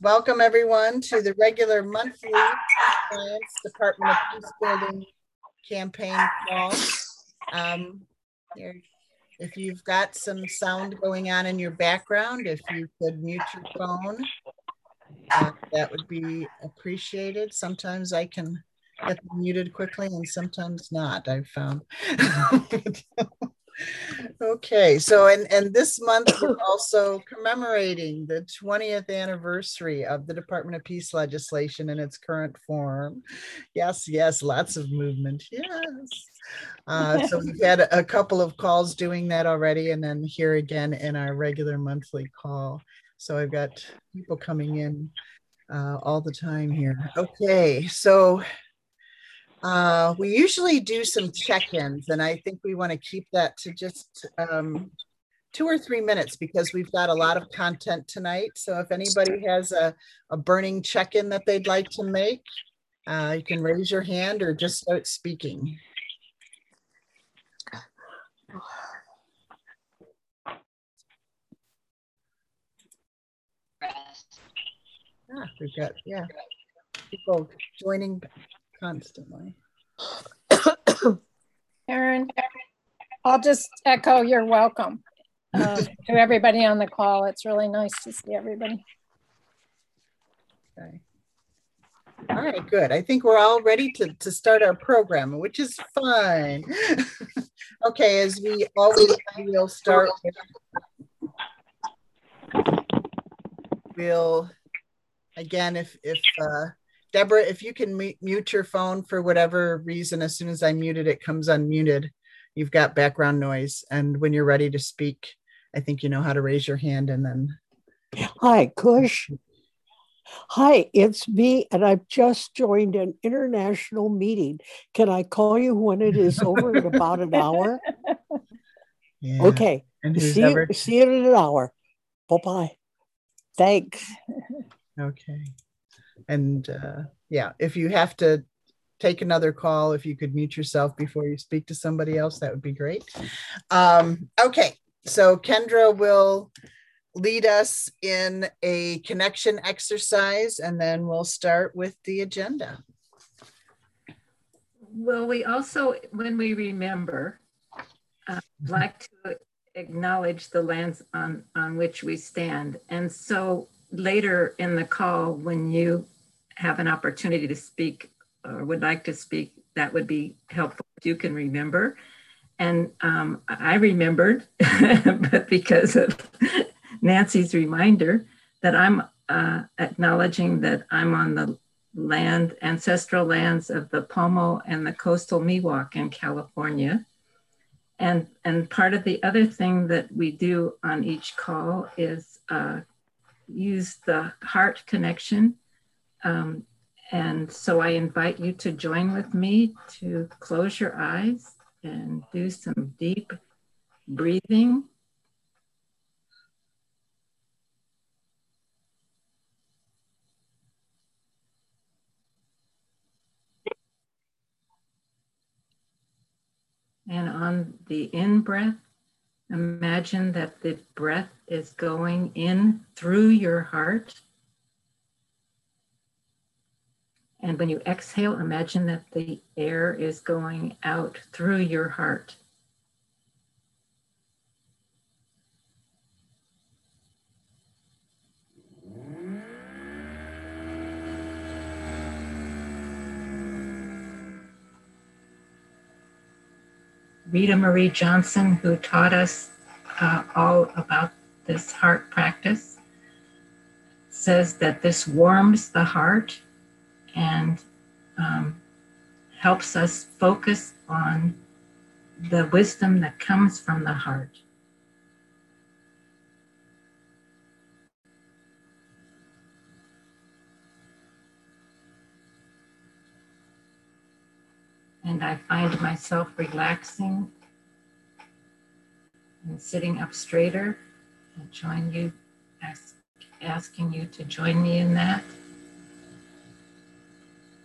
Welcome, everyone, to the regular monthly Science Department of Peace Building campaign call. Um, if you've got some sound going on in your background, if you could mute your phone, uh, that would be appreciated. Sometimes I can get muted quickly and sometimes not, I've found. okay so and and this month we're also commemorating the 20th anniversary of the department of peace legislation in its current form. Yes yes lots of movement yes. Uh, so we've had a couple of calls doing that already and then here again in our regular monthly call. So i've got people coming in uh, all the time here. Okay so uh, we usually do some check-ins, and I think we want to keep that to just um, two or three minutes because we've got a lot of content tonight. So if anybody has a, a burning check-in that they'd like to make, uh, you can raise your hand or just start speaking. Ah, we've got, yeah, people joining constantly. Aaron, I'll just echo your welcome uh, to everybody on the call. It's really nice to see everybody. Okay. All right, good. I think we're all ready to, to start our program, which is fine. okay, as we always we'll start we'll again if if uh Deborah, if you can mute your phone for whatever reason, as soon as I muted it comes unmuted, you've got background noise. And when you're ready to speak, I think you know how to raise your hand and then. Hi, Kush. Hi, it's me, and I've just joined an international meeting. Can I call you when it is over in about an hour? Yeah. Okay. See, you, see you in an hour. Bye bye. Thanks. Okay and uh, yeah, if you have to take another call, if you could mute yourself before you speak to somebody else, that would be great. Um, okay, so Kendra will lead us in a connection exercise, and then we'll start with the agenda. Well, we also, when we remember, uh, like to acknowledge the lands on, on which we stand. And so later in the call, when you have an opportunity to speak or would like to speak, that would be helpful if you can remember. And um, I remembered, but because of Nancy's reminder, that I'm uh, acknowledging that I'm on the land, ancestral lands of the Pomo and the coastal Miwok in California. And, and part of the other thing that we do on each call is uh, use the heart connection um, and so I invite you to join with me to close your eyes and do some deep breathing. And on the in breath, imagine that the breath is going in through your heart And when you exhale, imagine that the air is going out through your heart. Rita Marie Johnson, who taught us uh, all about this heart practice, says that this warms the heart and um, helps us focus on the wisdom that comes from the heart. And I find myself relaxing and sitting up straighter. I join you, ask, asking you to join me in that.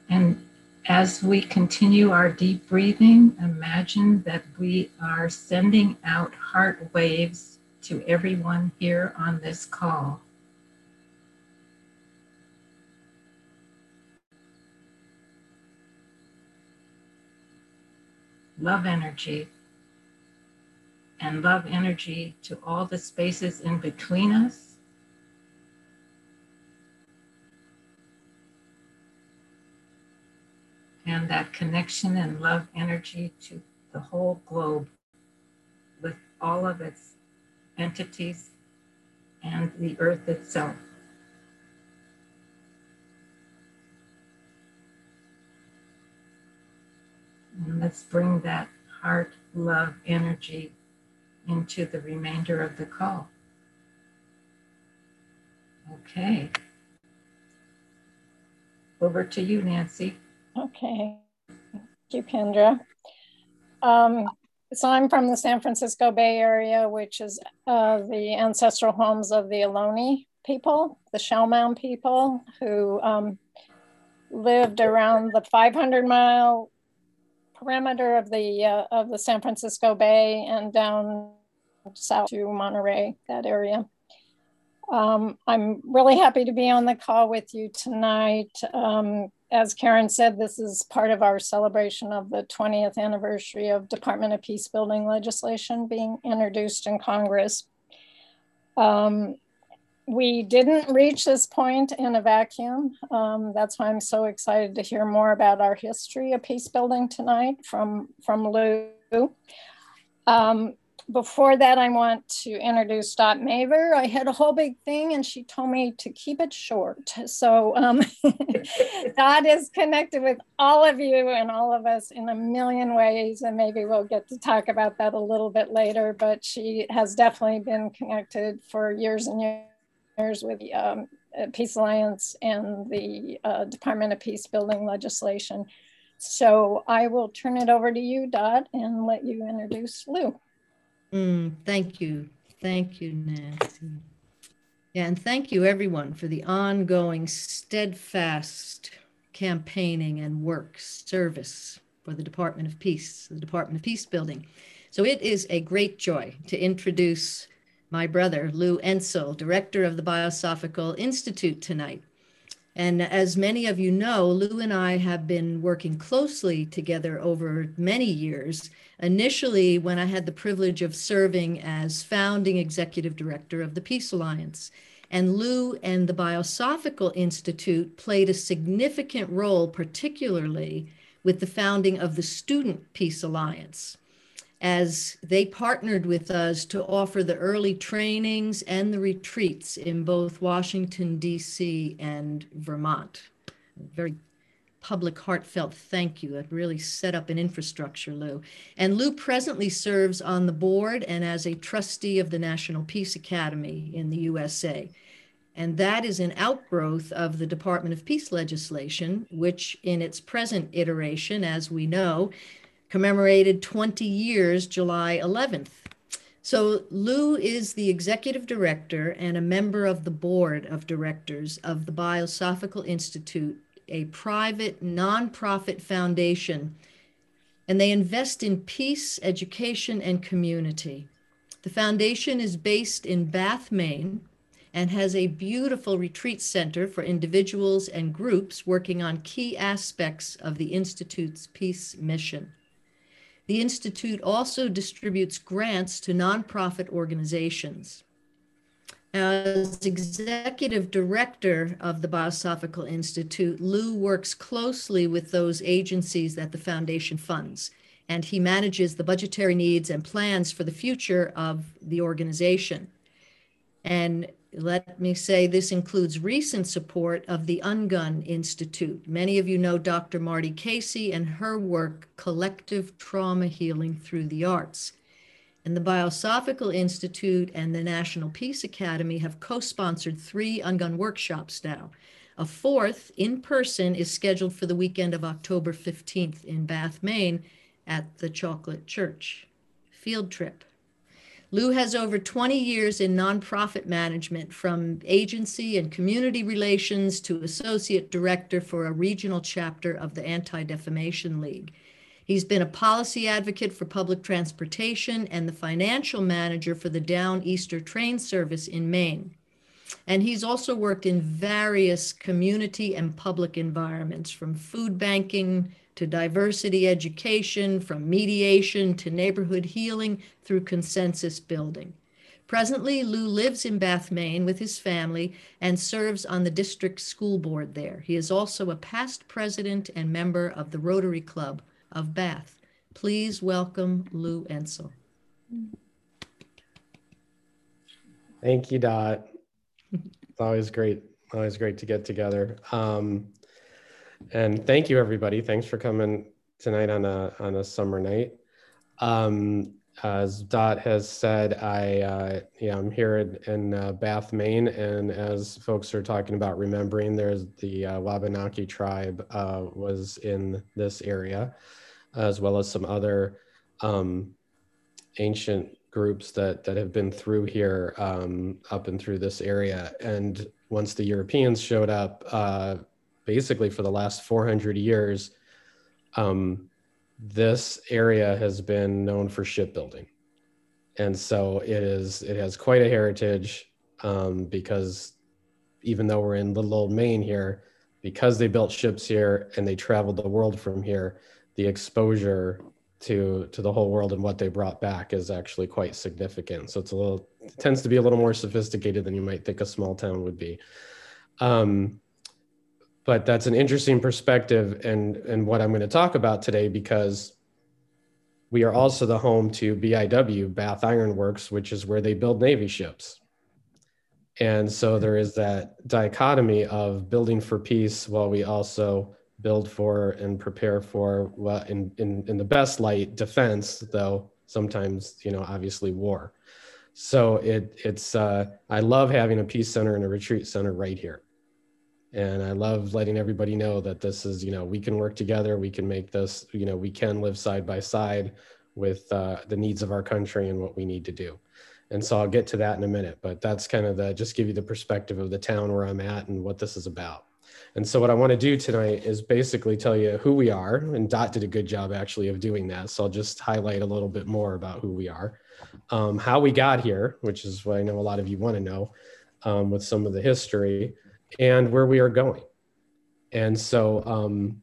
And as we continue our deep breathing, imagine that we are sending out heart waves to everyone here on this call. Love energy and love energy to all the spaces in between us. And that connection and love energy to the whole globe with all of its entities and the earth itself. And let's bring that heart love energy into the remainder of the call. Okay. Over to you, Nancy. Okay. Thank you, Kendra. Um, so I'm from the San Francisco Bay Area, which is uh, the ancestral homes of the Ohlone people, the Shell Mound people, who um, lived around the 500 mile perimeter of the uh, of the San Francisco Bay and down south to Monterey, that area. Um, I'm really happy to be on the call with you tonight. Um, as Karen said, this is part of our celebration of the 20th anniversary of Department of Peace building legislation being introduced in Congress. Um, we didn't reach this point in a vacuum. Um, that's why I'm so excited to hear more about our history of peace building tonight from, from Lou. Um, before that, I want to introduce Dot Maver. I had a whole big thing and she told me to keep it short. So um, Dot is connected with all of you and all of us in a million ways. And maybe we'll get to talk about that a little bit later, but she has definitely been connected for years and years with the um, Peace Alliance and the uh, Department of Peace building legislation. So I will turn it over to you, Dot, and let you introduce Lou. Mm, thank you. Thank you, Nancy. Yeah, and thank you, everyone, for the ongoing steadfast campaigning and work service for the Department of Peace, the Department of Peace Building. So it is a great joy to introduce my brother, Lou Ensel, director of the Biosophical Institute tonight. And as many of you know, Lou and I have been working closely together over many years. Initially, when I had the privilege of serving as founding executive director of the Peace Alliance. And Lou and the Biosophical Institute played a significant role, particularly with the founding of the Student Peace Alliance as they partnered with us to offer the early trainings and the retreats in both Washington, D.C. and Vermont. Very public, heartfelt thank you. It really set up an infrastructure, Lou. And Lou presently serves on the board and as a trustee of the National Peace Academy in the USA. And that is an outgrowth of the Department of Peace legislation, which in its present iteration, as we know, commemorated 20 years July 11th. So Lou is the executive director and a member of the board of directors of the Biosophical Institute, a private nonprofit foundation, and they invest in peace, education, and community. The foundation is based in Bath, Maine, and has a beautiful retreat center for individuals and groups working on key aspects of the Institute's peace mission. The Institute also distributes grants to nonprofit organizations. As executive director of the Biosophical Institute, Lou works closely with those agencies that the foundation funds, and he manages the budgetary needs and plans for the future of the organization. And let me say this includes recent support of the Ungun Institute. Many of you know Dr. Marty Casey and her work, Collective Trauma Healing Through the Arts. And the Biosophical Institute and the National Peace Academy have co sponsored three Ungun workshops now. A fourth in person is scheduled for the weekend of October 15th in Bath, Maine at the Chocolate Church. Field trip. Lou has over 20 years in nonprofit management from agency and community relations to associate director for a regional chapter of the Anti Defamation League. He's been a policy advocate for public transportation and the financial manager for the Downeaster train service in Maine. And he's also worked in various community and public environments, from food banking to diversity education, from mediation to neighborhood healing through consensus building. Presently, Lou lives in Bath, Maine with his family and serves on the district school board there. He is also a past president and member of the Rotary Club of Bath. Please welcome Lou Ensel. Thank you, Dot. It's always great, always great to get together. Um, and thank you, everybody. Thanks for coming tonight on a on a summer night. Um, as Dot has said, I uh, yeah, I'm here in, in uh, Bath, Maine, and as folks are talking about remembering, there's the uh, Wabanaki tribe uh, was in this area, as well as some other um, ancient groups that that have been through here um, up and through this area. And once the Europeans showed up, uh, basically for the last 400 years. Um, this area has been known for shipbuilding and so it is it has quite a heritage um, because even though we're in little old maine here because they built ships here and they traveled the world from here the exposure to to the whole world and what they brought back is actually quite significant so it's a little it tends to be a little more sophisticated than you might think a small town would be um, but that's an interesting perspective and and what i'm going to talk about today because we are also the home to biw bath iron works which is where they build navy ships. And so there is that dichotomy of building for peace while we also build for and prepare for well in, in, in the best light defense though sometimes you know obviously war. So it it's uh, i love having a peace center and a retreat center right here and i love letting everybody know that this is you know we can work together. We can make this you know we can live side by side with uh, the needs of our country and what we need to do. And so i'll get to that in a minute but that's kind of the just give you the perspective of the town where i'm at and what this is about. And so what i want to do tonight is basically tell you who we are and dot did a good job actually of doing that so i'll just highlight a little bit more about who we are. Um, how we got here which is what i know a lot of you want to know um, with some of the history and where we are going. And so um,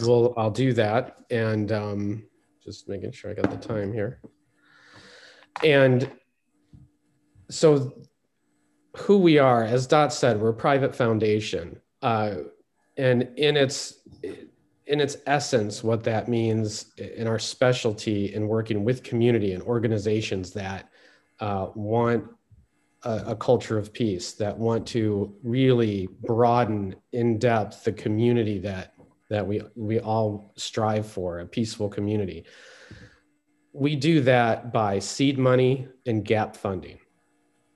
we'll I'll do that and um, just making sure I got the time here. And so who we are, as Dot said, we're a private foundation. Uh, and in its in its essence, what that means in our specialty in working with community and organizations that uh, want a, a, culture of peace that want to really broaden in depth the community that that we we all strive for a peaceful community. We do that by seed money and gap funding.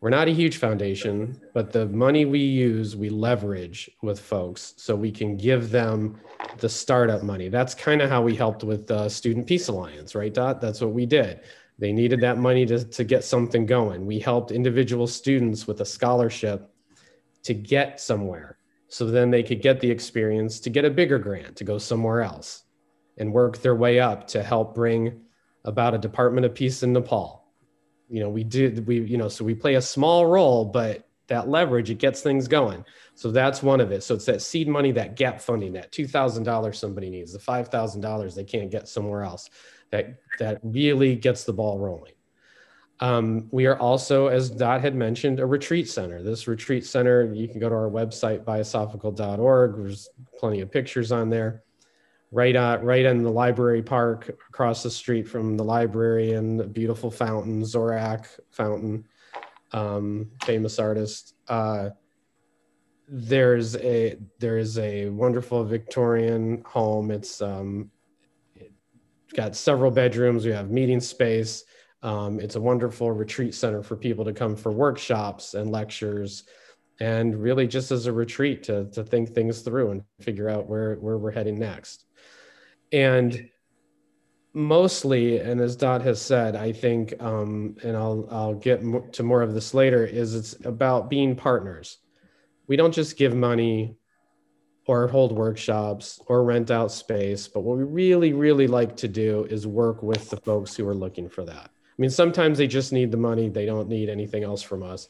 We're not a huge foundation but the money we use we leverage with folks so we can give them the startup money. That's kind of how we helped with the student peace alliance right dot? That's what we did they needed that money to, to get something going. We helped individual students with a scholarship to get somewhere. So then they could get the experience to get a bigger grant to go somewhere else and work their way up to help bring about a Department of Peace in Nepal. You know, we did, we, you know, so we play a small role, but that leverage, it gets things going. So that's one of it. So it's that seed money, that gap funding, that $2,000 somebody needs, the $5,000 they can't get somewhere else that that really gets the ball rolling. Um, we are also, as Dot had mentioned, a retreat center. This retreat center, you can go to our website, biosophical.org. There's plenty of pictures on there. Right, uh, right in the library park across the street from the library and the beautiful fountain, Zorach Fountain, um, famous artist. Uh, there's a there is a wonderful Victorian home. It's um, got several bedrooms. We have meeting space. Um, it's a wonderful retreat center for people to come for workshops and lectures, and really just as a retreat to, to think things through and figure out where, where we're heading next. And mostly, and as Dot has said, I think, um, and I'll, I'll get to more of this later, is it's about being partners. We don't just give money or hold workshops or rent out space. But what we really, really like to do is work with the folks who are looking for that. I mean, sometimes they just need the money, they don't need anything else from us.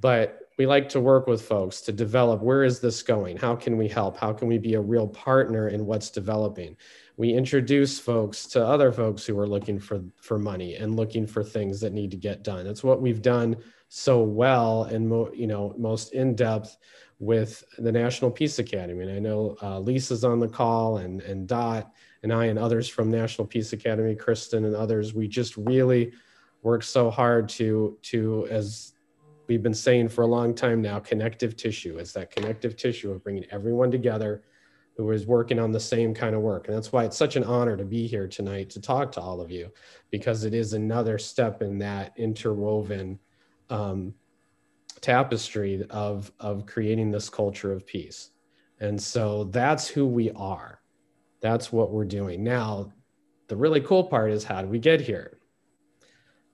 But we like to work with folks to develop where is this going? How can we help? How can we be a real partner in what's developing? We introduce folks to other folks who are looking for, for money and looking for things that need to get done. That's what we've done so well and mo- you know most in depth with the National Peace Academy. And I know uh, Lisa's on the call and, and Dot and I and others from National Peace Academy, Kristen and others. We just really work so hard to, to as we've been saying for a long time now, connective tissue. It's that connective tissue of bringing everyone together who is working on the same kind of work. And that's why it's such an honor to be here tonight to talk to all of you, because it is another step in that interwoven um, tapestry of, of creating this culture of peace. And so that's who we are. That's what we're doing. Now, the really cool part is how do we get here?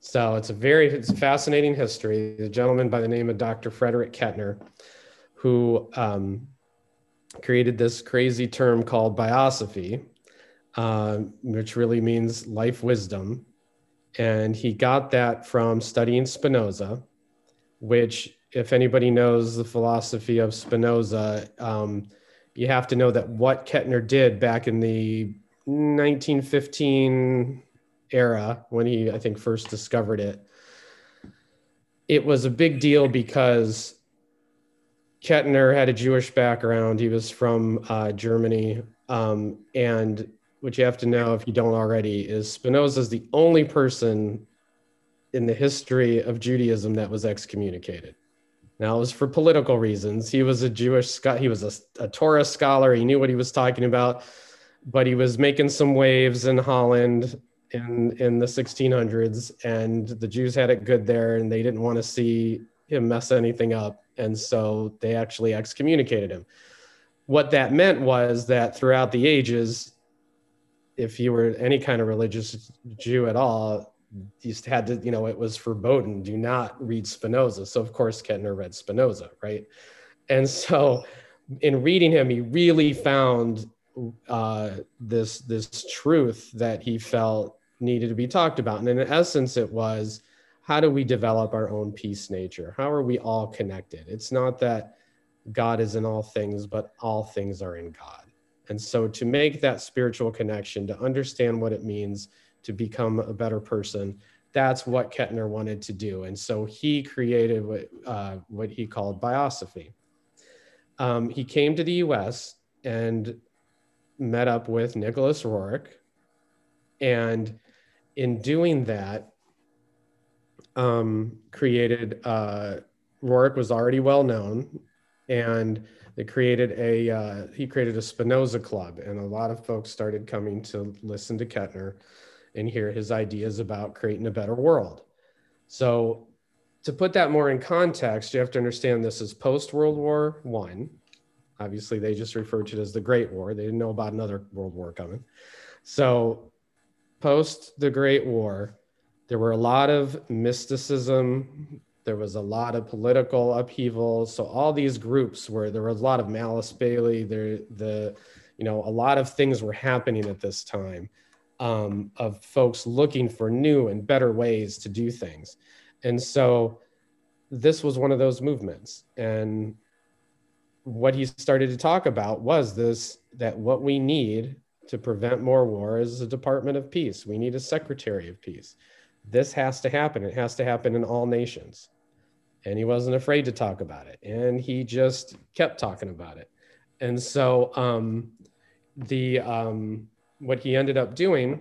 So it's a very it's a fascinating history. the gentleman by the name of Dr. Frederick Kettner, who um, created this crazy term called biosophy, uh, which really means life wisdom. And he got that from studying Spinoza, which, if anybody knows the philosophy of Spinoza, um, you have to know that what Kettner did back in the 1915 era, when he, I think, first discovered it, it was a big deal because Kettner had a Jewish background. He was from uh, Germany. Um, and what you have to know, if you don't already, is Spinoza is the only person in the history of Judaism that was excommunicated. Now it was for political reasons. He was a Jewish he was a, a Torah scholar. He knew what he was talking about, but he was making some waves in Holland in in the 1600s, and the Jews had it good there, and they didn't want to see him mess anything up, and so they actually excommunicated him. What that meant was that throughout the ages, if you were any kind of religious Jew at all, just had to, you know, it was verboten. Do not read Spinoza. So of course Kettner read Spinoza, right? And so in reading him, he really found uh, this this truth that he felt needed to be talked about. And in essence, it was how do we develop our own peace nature? How are we all connected? It's not that God is in all things, but all things are in God. And so to make that spiritual connection, to understand what it means to become a better person. That's what Kettner wanted to do. And so he created what, uh, what he called biosophy. Um, he came to the US and met up with Nicholas Roerich. And in doing that, um, created, uh, was already well known and they created a, uh, he created a Spinoza club and a lot of folks started coming to listen to Kettner and hear his ideas about creating a better world. So, to put that more in context, you have to understand this is post World War One. Obviously, they just referred to it as the Great War. They didn't know about another World War coming. So, post the Great War, there were a lot of mysticism. There was a lot of political upheaval. So all these groups where there was a lot of Alice Bailey, there the, you know, a lot of things were happening at this time um, of folks looking for new and better ways to do things. And so this was one of those movements. And what he started to talk about was this that what we need to prevent more war is a Department of Peace. We need a Secretary of Peace. This has to happen. It has to happen in all nations. And he wasn't afraid to talk about it. And he just kept talking about it. And so um, the um, what he ended up doing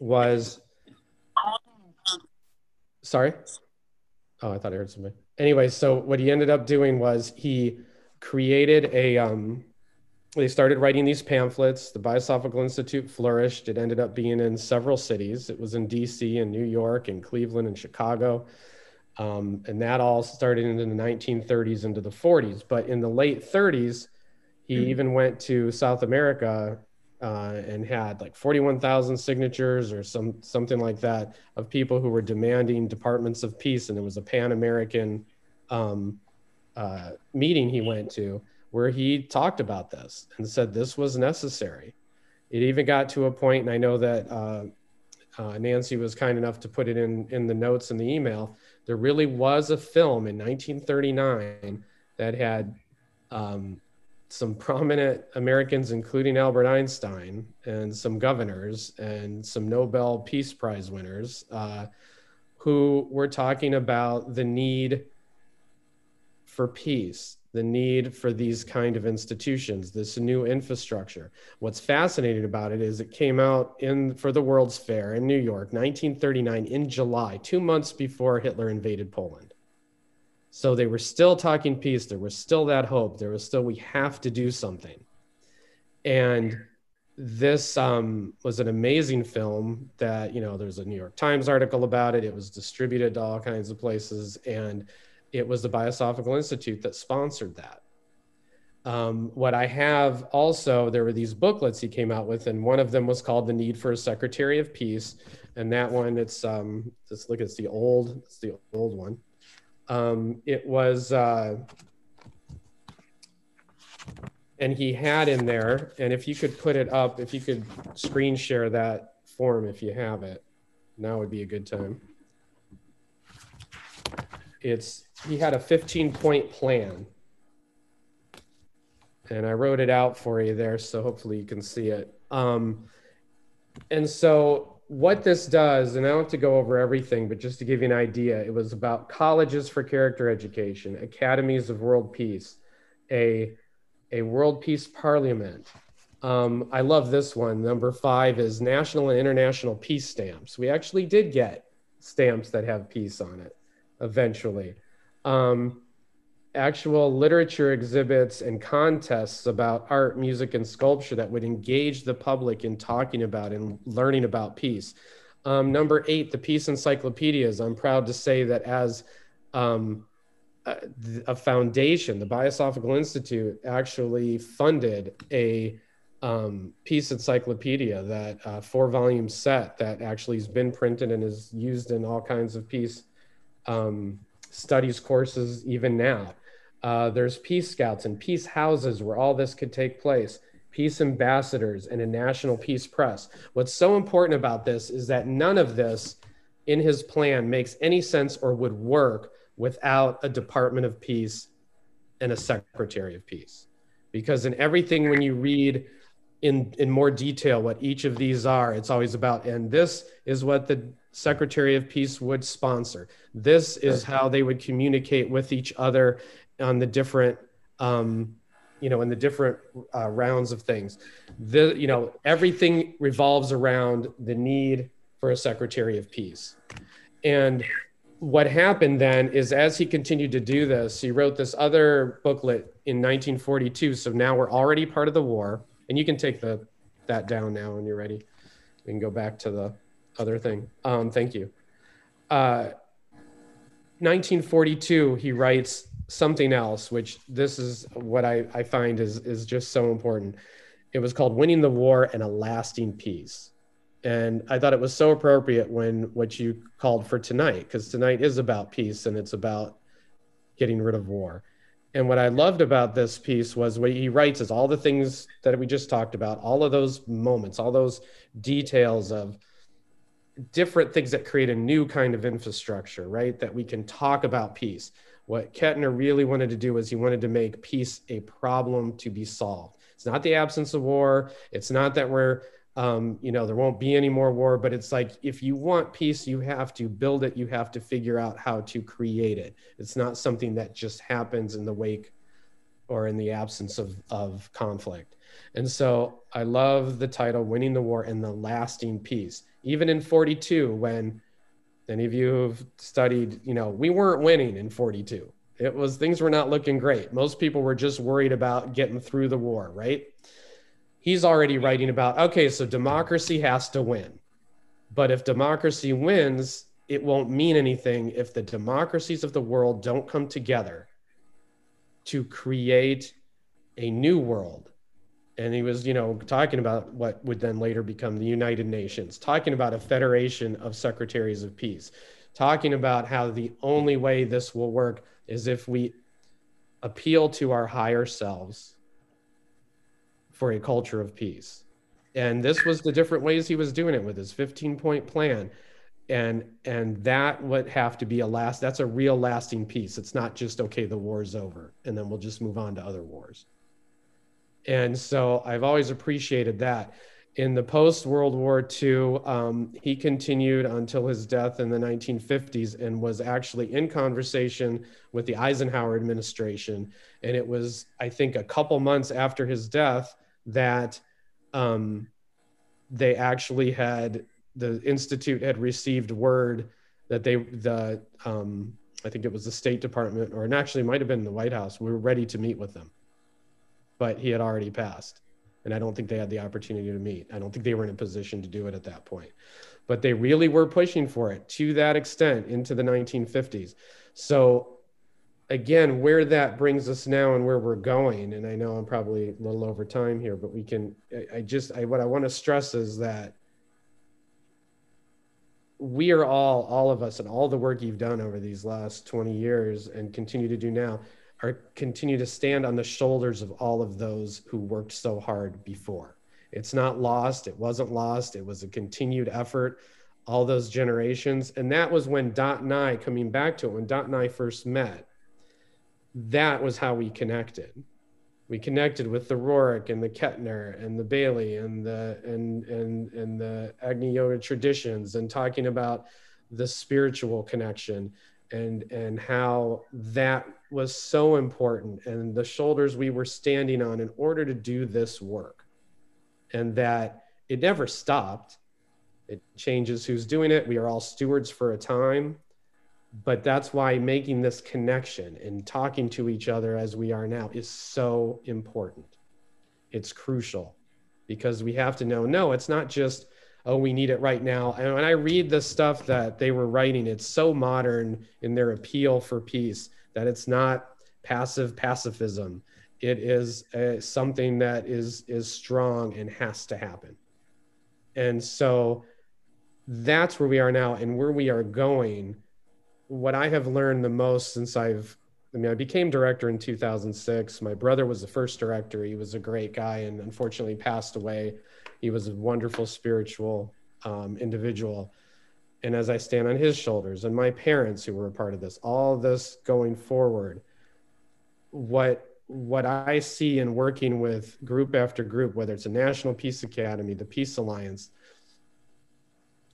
was sorry? Oh i thought i heard something anyway so what he ended up doing was he created a um, they started writing these pamphlets. The biosophical institute flourished. It ended up being in several cities. It was in dc and new york and cleveland and chicago. Um, and that all started in the 1930s into the 40s but in the late 30s he mm-hmm. even went to south america uh, and had like 41,000 signatures or some something like that of people who were demanding departments of peace, and it was a Pan American um, uh, meeting he went to where he talked about this and said this was necessary. It even got to a point, and I know that uh, uh, Nancy was kind enough to put it in in the notes in the email. There really was a film in 1939 that had um, some prominent Americans, including Albert Einstein, and some governors and some Nobel Peace Prize winners, uh, who were talking about the need for peace the need for these kind of institutions, this new infrastructure. What's fascinating about it is it came out in for the World's Fair in New York, 1939, in July, two months before Hitler invaded Poland. So they were still talking peace. There was still that hope. There was still we have to do something. And this um, was an amazing film that you know there's a new york times article about it it was distributed to all kinds of places and it was the Biosophical Institute that sponsored that. Um, what I have also, there were these booklets he came out with, and one of them was called "The Need for a Secretary of Peace," and that one, it's um, let's look, it's the old, it's the old one. Um, it was, uh, and he had in there, and if you could put it up, if you could screen share that form, if you have it, now would be a good time. It's he had a 15 point plan. And I wrote it out for you there, so hopefully you can see it. Um, and so, what this does, and I don't have to go over everything, but just to give you an idea, it was about colleges for character education, academies of world peace, a, a world peace parliament. Um, I love this one. Number five is national and international peace stamps. We actually did get stamps that have peace on it eventually um, actual literature exhibits and contests about art, music, and sculpture that would engage the public in talking about and learning about peace. Um, number eight, the peace encyclopedias. I'm proud to say that as um, a, foundation, the Biosophical Institute actually funded a um, peace encyclopedia, that uh, four volume set that actually has been printed and is used in all kinds of peace um, studies courses even now. Uh, there's peace scouts and peace houses where all this could take place, peace ambassadors, and a national peace press. What's so important about this is that none of this in his plan makes any sense or would work without a Department of Peace and a Secretary of Peace. Because in everything, when you read in, in more detail what each of these are, it's always about, and this is what the Secretary of Peace would sponsor. This is how they would communicate with each other on the different, um, you know, in the different uh, rounds of things. The, you know, everything revolves around the need for a Secretary of Peace. And what happened then is as he continued to do this, he wrote this other booklet in 1942. So now we're already part of the war. And you can take the that down now when you're ready. We can go back to the other thing. Um, thank you. Uh, 1942, he writes something else, which this is what I, I find is, is just so important. It was called Winning the War and a Lasting Peace. And I thought it was so appropriate when what you called for tonight, because tonight is about peace and it's about getting rid of war. And what I loved about this piece was what he writes is all the things that we just talked about, all of those moments, all those details of different things that create a new kind of infrastructure, right? That we can talk about peace. What Kettner really wanted to do was he wanted to make peace a problem to be solved. It's not the absence of war. It's not that we're, um, you know, there won't be any more war, but it's like if you want peace, you have to build it. You have to figure out how to create it. It's not something that just happens in the wake or in the absence of, of conflict. And so I love the title, Winning the War and the Lasting Peace even in 42 when any of you have studied you know we weren't winning in 42 it was things were not looking great. Most people were just worried about getting through the war right? He's already writing about okay so democracy has to win. But if democracy wins it won't mean anything if the democracies of the world don't come together to create a new world and he was you know talking about what would then later become the united nations talking about a federation of secretaries of peace talking about how the only way this will work is if we appeal to our higher selves for a culture of peace. And this was the different ways he was doing it with his 15 point plan. And and that would have to be a last that's a real lasting peace. It's not just okay, the war's over, and then we'll just move on to other wars. And so I've always appreciated that in the post World War II, um, he continued until his death in the 1950s and was actually in conversation with the Eisenhower administration. And it was, I think, a couple months after his death that um, they actually had the institute had received word that they the um, I think it was the State Department or it actually might have been the White House. We were ready to meet with them, but he had already passed and I don't think they had the opportunity to meet. I don't think they were in a position to do it at that point. But they really were pushing for it to that extent into the 1950s. So again, where that brings us now and where we're going, and I know I'm probably a little over time here, but we can I, just I what I want to stress is that we are all all of us and all the work you've done over these last 20 years and continue to do now are continue to stand on the shoulders of all of those who worked so hard before. It's not lost. It wasn't lost. It was a continued effort, all those generations. And that was when Dot and I, coming back to it, when Dot and I first met, that was how we connected. We connected with the Roerich and the Kettner and the Bailey and the and and and the Agni Yoga traditions and talking about the spiritual connection and and how that was so important and the shoulders we were standing on in order to do this work. And that it never stopped. It changes who's doing it. We are all stewards for a time. But that's why making this connection and talking to each other as we are now is so important. It's crucial because we have to know no it's not just oh, we need it right now. And when I read the stuff that they were writing, it's so modern in their appeal for peace that it's not passive pacifism. It is uh, something that is is strong and has to happen. And so that's where we are now and where we are going. What I have learned the most since I've I mean, I became director in 2006. My brother was the first director. He was a great guy and unfortunately passed away. He was a wonderful spiritual um, individual. And as I stand on his shoulders and my parents who were a part of this, all this going forward, what what I see in working with group after group, whether it's a National Peace Academy, the Peace Alliance,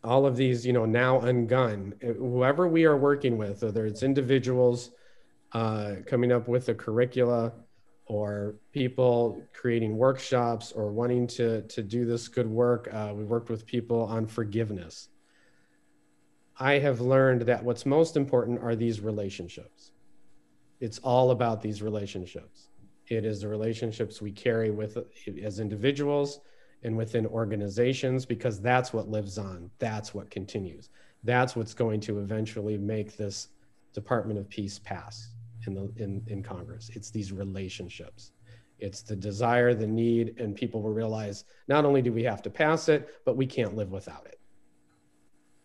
all of these, you know, now ungun, whoever we are working with, whether it's individuals uh, coming up with a curricula, or people creating workshops or wanting to, to do this good work. Uh, we worked with people on forgiveness. I have learned that what's most important are these relationships. It's all about these relationships. It is the relationships we carry with as individuals and within organizations because that's what lives on. That's what continues. That's what's going to eventually make this Department of Peace pass in the in, in Congress. It's these relationships. It's the desire, the need, and people will realize not only do we have to pass it, but we can't live without it.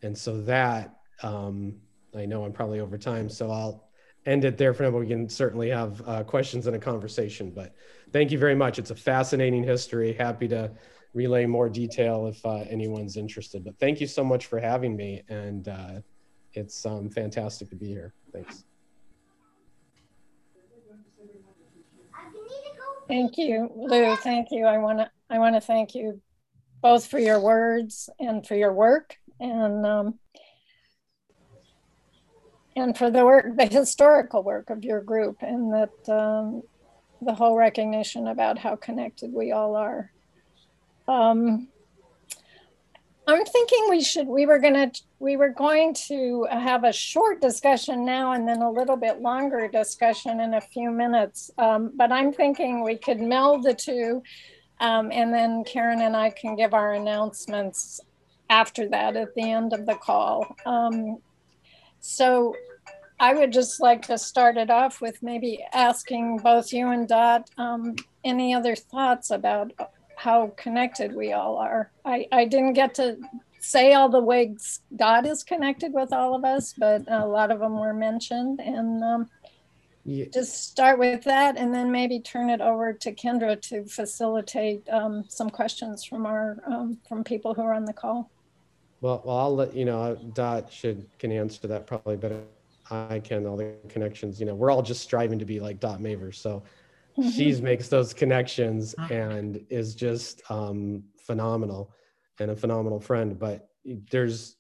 And so that um, I know I'm probably over time, so I'll end it there for now. But we can certainly have uh, questions and a conversation. But thank you very much. It's a fascinating history. Happy to relay more detail if uh, anyone's interested. But thank you so much for having me, and uh, it's um, fantastic to be here. Thanks. Thank you, Lou. Thank you. I want to I want to thank you both for your words and for your work and um, and for the work, the historical work of your group, and that um, the whole recognition about how connected we all are. Um, I'm thinking we should, we were gonna, we were going to have a short discussion now and then a little bit longer discussion in a few minutes. Um, but I'm thinking we could meld the two um, and then Karen and I can give our announcements after that at the end of the call. Um, so I would just like to start it off with maybe asking both you and Dot um, any other thoughts about how connected we all are. I, I didn't get to say all the ways God is connected with all of us, but a lot of them were mentioned. And um, Yeah, just start with that and then maybe turn it over to Kendra to facilitate um, some questions from our um, from people who are on the call. Well, well, I'll let you know. Dot should can answer that probably better. I can all the connections. You know, we're all just striving to be like Dot Maver. So she's makes those connections and is just um, phenomenal and a phenomenal friend. But there's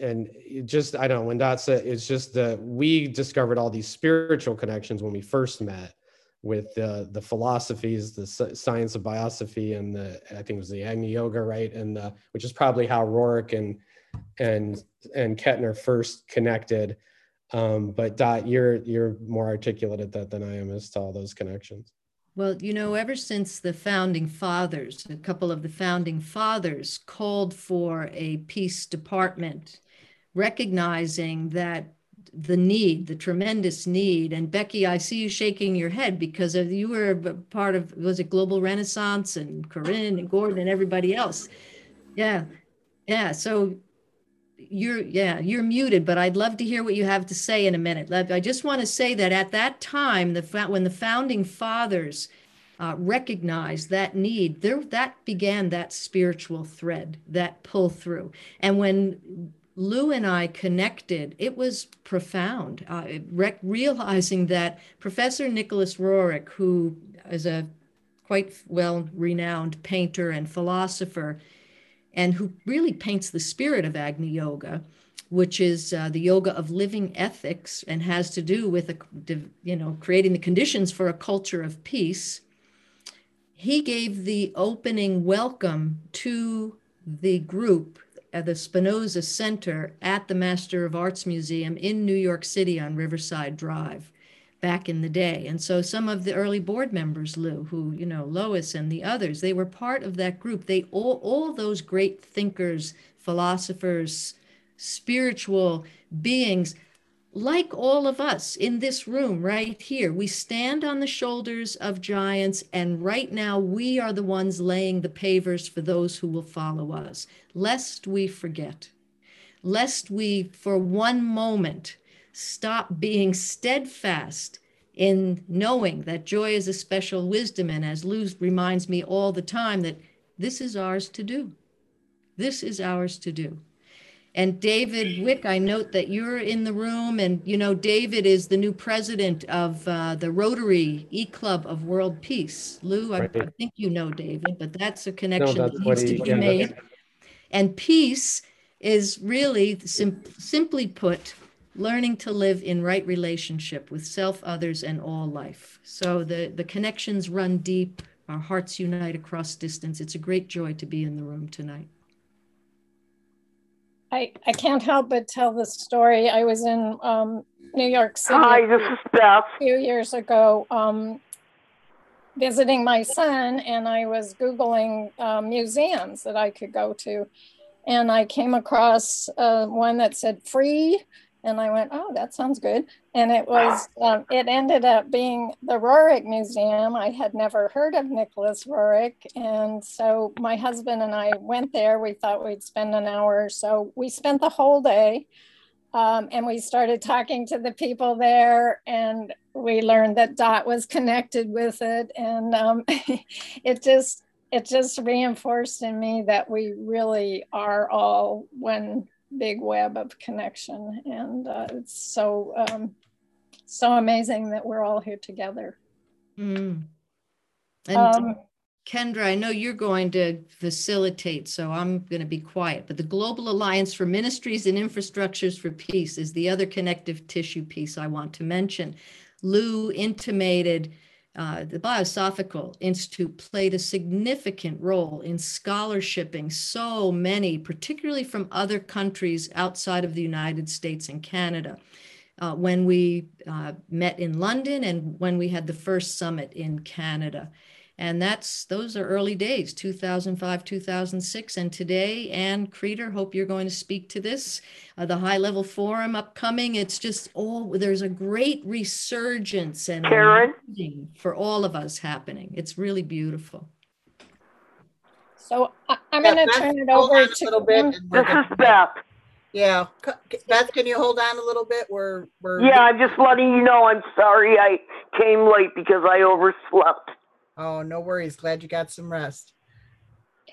and it just I don't know when Dot said it's just that we discovered all these spiritual connections when we first met with the the philosophies, the science of biosophy, and the I think it was the Agni Yoga, right? And the, which is probably how Roerich and and and Kettner first connected. Um, but Dot, you're you're more articulate at that than I am as to all those connections. Well, you know, ever since the founding fathers, a couple of the founding fathers called for a peace department, recognizing that the need, the tremendous need. And Becky, I see you shaking your head because you were part of, was it Global Renaissance and Corinne and Gordon and everybody else? Yeah. Yeah. So you're, yeah, you're muted, but I'd love to hear what you have to say in a minute. I just want to say that at that time, the when the founding fathers uh, recognized that need, there that began that spiritual thread, that pull through. And when Lou and I connected, it was profound. Uh, rec- realizing that Professor Nicholas Roerich, who is a quite well renowned painter and philosopher, and who really paints the spirit of Agni Yoga, which is uh, the yoga of living ethics and has to do with a, you know creating the conditions for a culture of peace. He gave the opening welcome to the group the Spinoza Center at the Master of Arts Museum in New York City on Riverside Drive back in the day. And so some of the early board members, Lou, who, you know, Lois and the others, they were part of that group. They all, all those great thinkers, philosophers, spiritual beings, like all of us in this room right here, we stand on the shoulders of giants, and right now we are the ones laying the pavers for those who will follow us, lest we forget, lest we, for one moment, stop being steadfast in knowing that joy is a special wisdom. And as Luz reminds me all the time, that this is ours to do. This is ours to do. And David Wick, I note that you're in the room, and you know David is the new president of uh, the Rotary E Club of World Peace. Lou, I, Right. I think you know David, but that's a connection that's that needs he- to be yeah, made. And peace is really, sim- simply put, learning to live in right relationship with self, others, and all life. So the the connections run deep. Our hearts unite across distance. It's a great joy to be in the room tonight. I, I can't help but tell the story. I was in um, New York City Hi, this is Beth. a few years ago um, visiting my son, and I was Googling uh, museums that I could go to. And I came across uh, one that said free. And I went, oh, that sounds good. And it was, um, it ended up being the Roerich Museum. I had never heard of Nicholas Roerich. And so my husband and I went there. We thought we'd spend an hour so. We spent the whole day. Um, and we started talking to the people there, and we learned that Dot was connected with it. And um, it just, it just reinforced in me that we really are all one big web of connection and uh, it's so um, so amazing that we're all here together Mm. And um, Kendra, I know you're going to facilitate, so I'm going to be quiet. But the Global Alliance for Ministries and Infrastructures for Peace is the other connective tissue piece I want to mention. Lou intimated uh, the Biosophical Institute played a significant role in scholarshiping so many, particularly from other countries outside of the United States and Canada. Uh, when we uh, met in London and when we had the first summit in Canada. And that's those are early days, 2005, 2006. And today, Ann Creeder, hope you're going to speak to this. Uh, the high level forum upcoming. It's just all there's a great resurgence and Karen? for all of us happening. It's really beautiful. so I, i'm Yeah, going to turn it over a to little bit Kim. and we're This is Beth. Yeah, Beth, can you hold on a little bit? We're we're Yeah, I'm just letting you know I'm sorry I came late because I overslept. Oh, no worries. Glad you got some rest.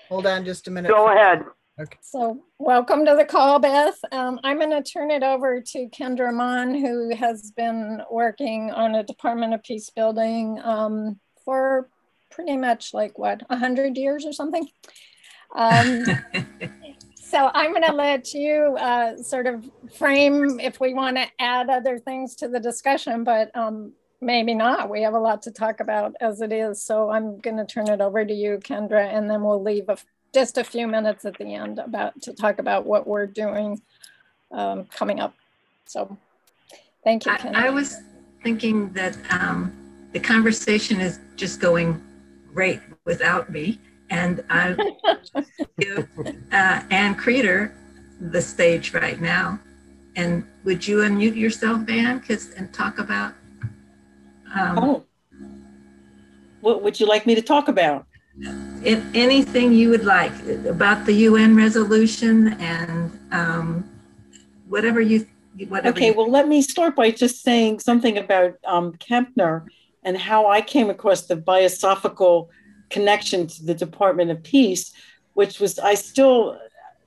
Hold on just a minute. Go ahead. Okay. So welcome to the call, Beth. Um, I'm going to turn it over to Kendra Mon, who has been working on a Department of Peace building um, for pretty much like what, 100 years or something? Um, so I'm going to let you uh, sort of frame if we want to add other things to the discussion, but um, maybe not. We have a lot to talk about as it is. So I'm going to turn it over to you, Kendra, and then we'll leave a, just a few minutes at the end about to talk about what we're doing um, coming up. So thank you, I, I was thinking that um, the conversation is just going great without me. And I give uh, Ann Creeder the stage right now. And would you unmute yourself, Ann, 'cause- and talk about? Um, Oh. What would you like me to talk about? if anything you would like about the UN resolution and um, whatever you, whatever. Okay, well, let me start by just saying something about um, Kempner and how I came across the biosophical connection to the Department of Peace, which was, I still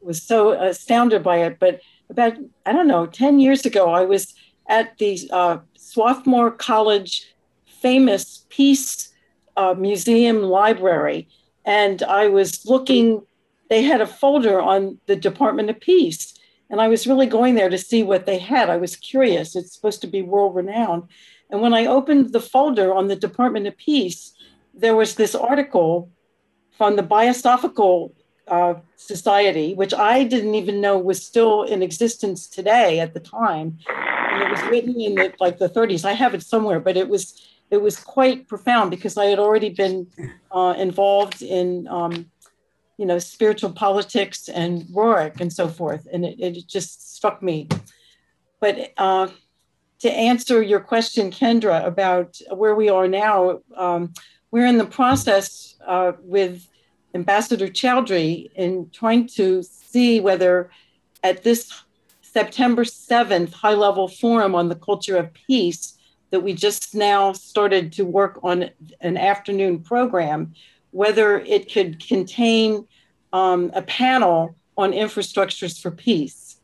was so astounded by it. But about, I don't know, 10 years ago, I was at the uh, Swarthmore College famous Peace uh, Museum Library, and I was looking, they had a folder on the Department of Peace. And I was really going there to see what they had. I was curious. It's supposed to be world renowned. And when I opened the folder on the Department of Peace, there was this article from the Biosophical uh, Society, which I didn't even know was still in existence today at the time. And it was written in the, like the 30s. I have it somewhere, but it was it was quite profound because I had already been uh, involved in um, you know, spiritual politics and Roerich and so forth. And it, it just struck me. But uh, to answer your question, Kendra, about where we are now, um, we're in the process uh, with Ambassador Chowdhury in trying to see whether at this September 7th high level forum on the culture of peace that we just now started to work on an afternoon program, whether it could contain um, a panel on infrastructures for peace.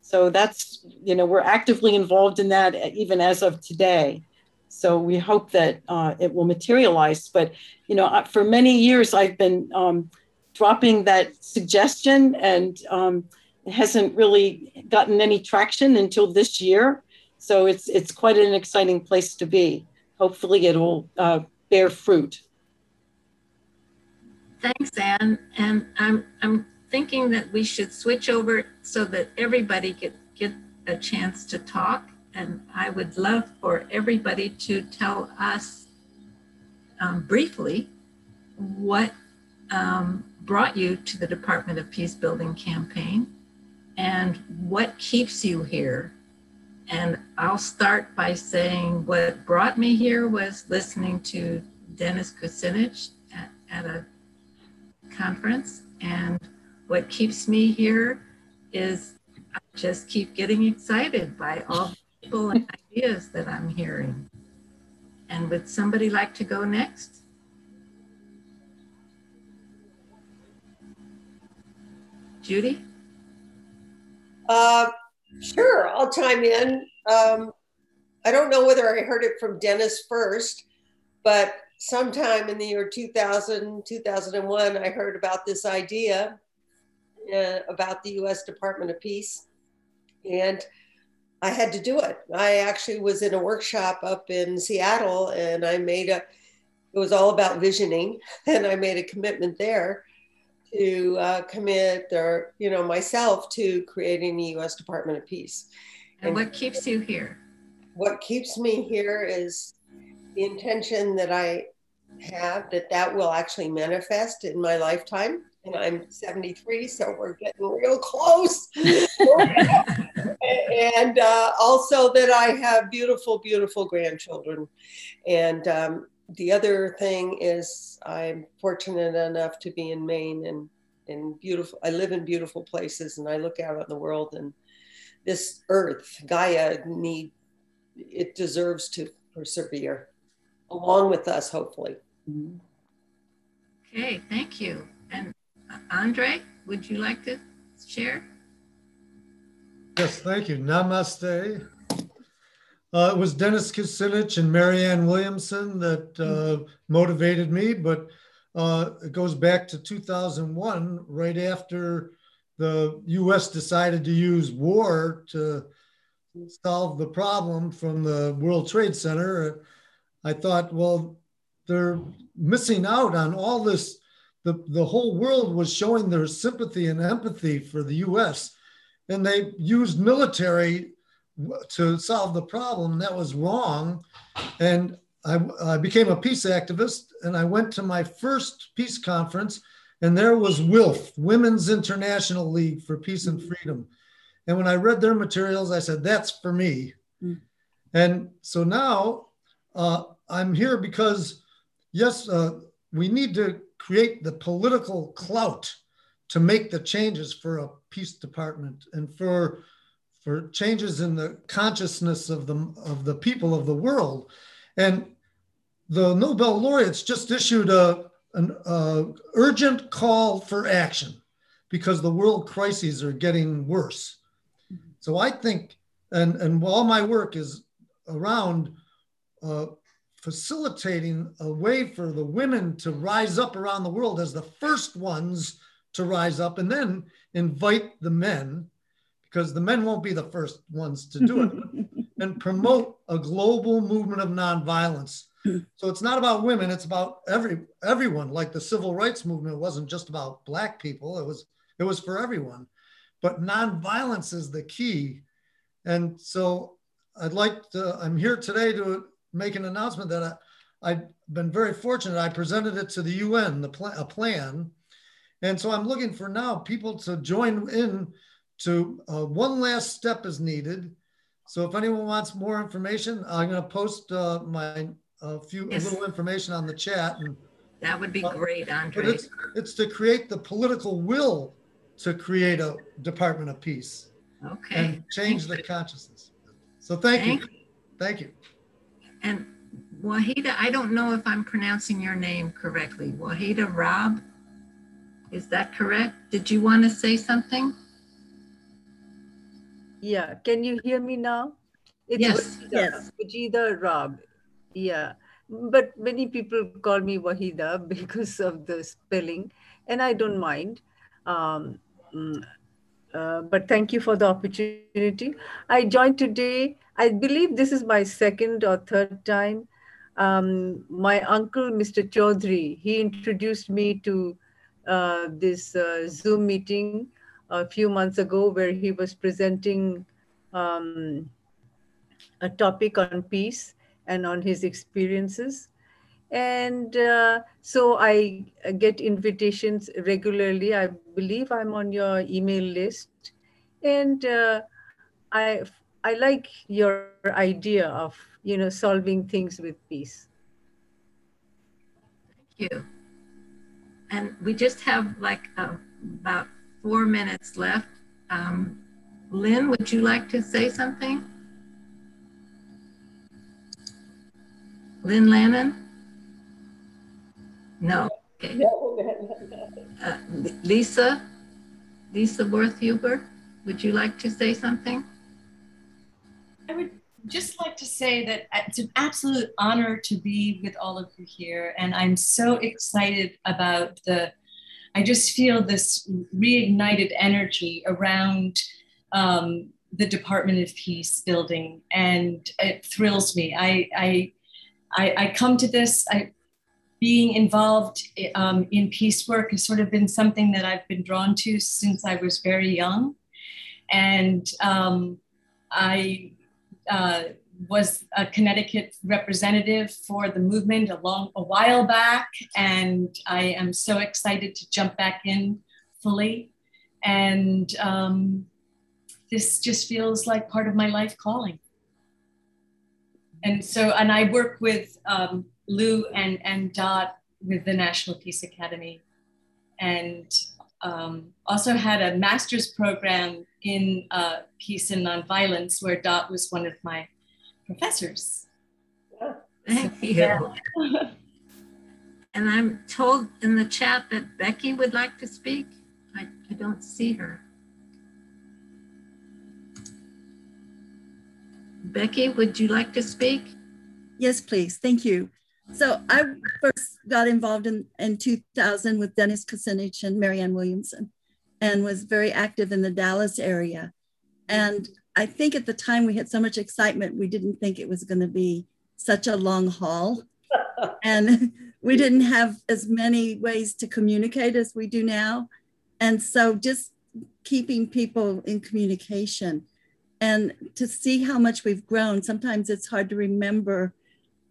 So that's, you know, we're actively involved in that even as of today. So we hope that uh, it will materialize. But, you know, for many years I've been um, dropping that suggestion and um, it hasn't really gotten any traction until this year. So it's, it's quite an exciting place to be. Hopefully it will uh, bear fruit. Thanks, Ann. And I'm, I'm thinking that we should switch over so that everybody get, get a chance to talk. And I would love for everybody to tell us um, briefly what um, brought you to the Department of Peace Building campaign and what keeps you here. And I'll start by saying what brought me here was listening to Dennis Kucinich at, at a conference. And what keeps me here is I just keep getting excited by all people and ideas that I'm hearing. And would somebody like to go next? Judy? Uh, sure, I'll chime in. Um, I don't know whether I heard it from Dennis first, but sometime in the year 2000, 2001, I heard about this idea uh, about the US Department of Peace. And I had to do it. I actually was in a workshop up in Seattle and I made a, it was all about visioning, and I made a commitment there to uh, commit or, you know, myself to creating the US Department of Peace. And what keeps you here? What keeps me here is the intention that I have that that will actually manifest in my lifetime. And I'm 73, so we're getting real close. and uh, also that I have beautiful, beautiful grandchildren. And um, the other thing is I'm fortunate enough to be in Maine and in beautiful, I live in beautiful places and I look out on the world and this earth, Gaia, need it deserves to persevere along with us, hopefully. Okay, thank you. And uh, Andre, would you like to share? Yes, thank you. Namaste. Uh, it was Dennis Kucinich and Marianne Williamson that uh, motivated me, but uh, it goes back to 2001, right after the US decided to use war to solve the problem from the World Trade Center. I thought, well, they're missing out on all this. The, the whole world was showing their sympathy and empathy for the US, and they used military to solve the problem. That was wrong. And I, I, became a peace activist and I went to my first peace conference, and there was WILPF, Women's International League for Peace and Freedom. And when I read their materials, I said, that's for me. Mm. And so now uh, I'm here because, yes, uh, we need to create the political clout to make the changes for a peace department and for for changes in the consciousness of the of the people of the world. And the nobel laureates just issued a an uh, urgent call for action because the world crises are getting worse. So i think and and all my work is around uh, facilitating a way for the women to rise up around the world as the first ones to rise up and then invite the men because the men won't be the first ones to do it and promote a global movement of nonviolence. So it's not about women it's about every everyone. Like the civil rights movement wasn't just about black people it was it was for everyone. But nonviolence is the key. And so i'd like to i'm here today to make an announcement that I, i've been very fortunate. I presented it to the un the pl- a plan and so i'm looking for now people to join in to uh, one last step is needed. So if anyone wants more information, I'm going to post uh, my a few yes. a little information on the chat. And, that would be uh, great, Andre. But it's, it's to create the political will to create a Department of Peace. Okay. And change thank the you. consciousness. So thank, thank you. you. Thank you. And Wahida, I don't know if I'm pronouncing your name correctly. Wahida Rob, is that correct? Did you want to say something? Yeah, can you hear me now? It's yes. Wahida, yes. Wajida Rob. Yeah. But many people call me Wahida because of the spelling, and I don't mind. Um, mm, uh, but thank you for the opportunity. I joined today. I believe this is my second or third time. Um, my uncle, Mr. Chaudhry, he introduced me to this uh, Zoom meeting a few months ago where he was presenting um, a topic on peace and on his experiences. And uh, so I get invitations regularly. I believe I'm on your email list. And uh, I, I like your idea of, you know, solving things with peace. Thank you. And we just have like uh, about four minutes left. Um, Lynn, would you like to say something? Lynn Lannon? No. Okay. Uh, Lisa? Lisa Worth-Huber, would you like to say something? I would just like to say that it's an absolute honor to be with all of you here. And I'm so excited about the I just feel this reignited energy around um, the Department of Peace building, and it thrills me. I I I, I come to this. I being involved um, in peace work has sort of been something that I've been drawn to since I was very young, and um, I. Uh, was a Connecticut representative for the movement a long a while back, and I am so excited to jump back in fully. And um, this just feels like part of my life calling. And so, and I work with um, Lou and and Dot with the National Peace Academy, and um, also had a master's program in uh, peace and nonviolence, where Dot was one of my professors. Thank you. Yeah. And I'm told in the chat that Becky would like to speak. I, I don't see her. Becky, would you like to speak? Yes, please. Thank you. So I first got involved in, in 2000 with Dennis Kucinich and Marianne Williamson and was very active in the Dallas area. And I think at the time we had so much excitement, we didn't think it was going to be such a long haul. and we didn't have as many ways to communicate as we do now. And so just keeping people in communication and to see how much we've grown, sometimes it's hard to remember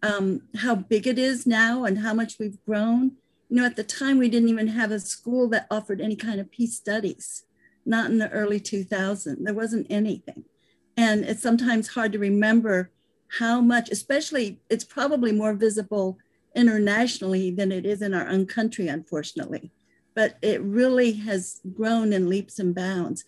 um, how big it is now and how much we've grown. You know, at the time, we didn't even have a school that offered any kind of peace studies, not in the early 2000s. There wasn't anything. And it's sometimes hard to remember how much, especially, it's probably more visible internationally than it is in our own country, unfortunately. But it really has grown in leaps and bounds.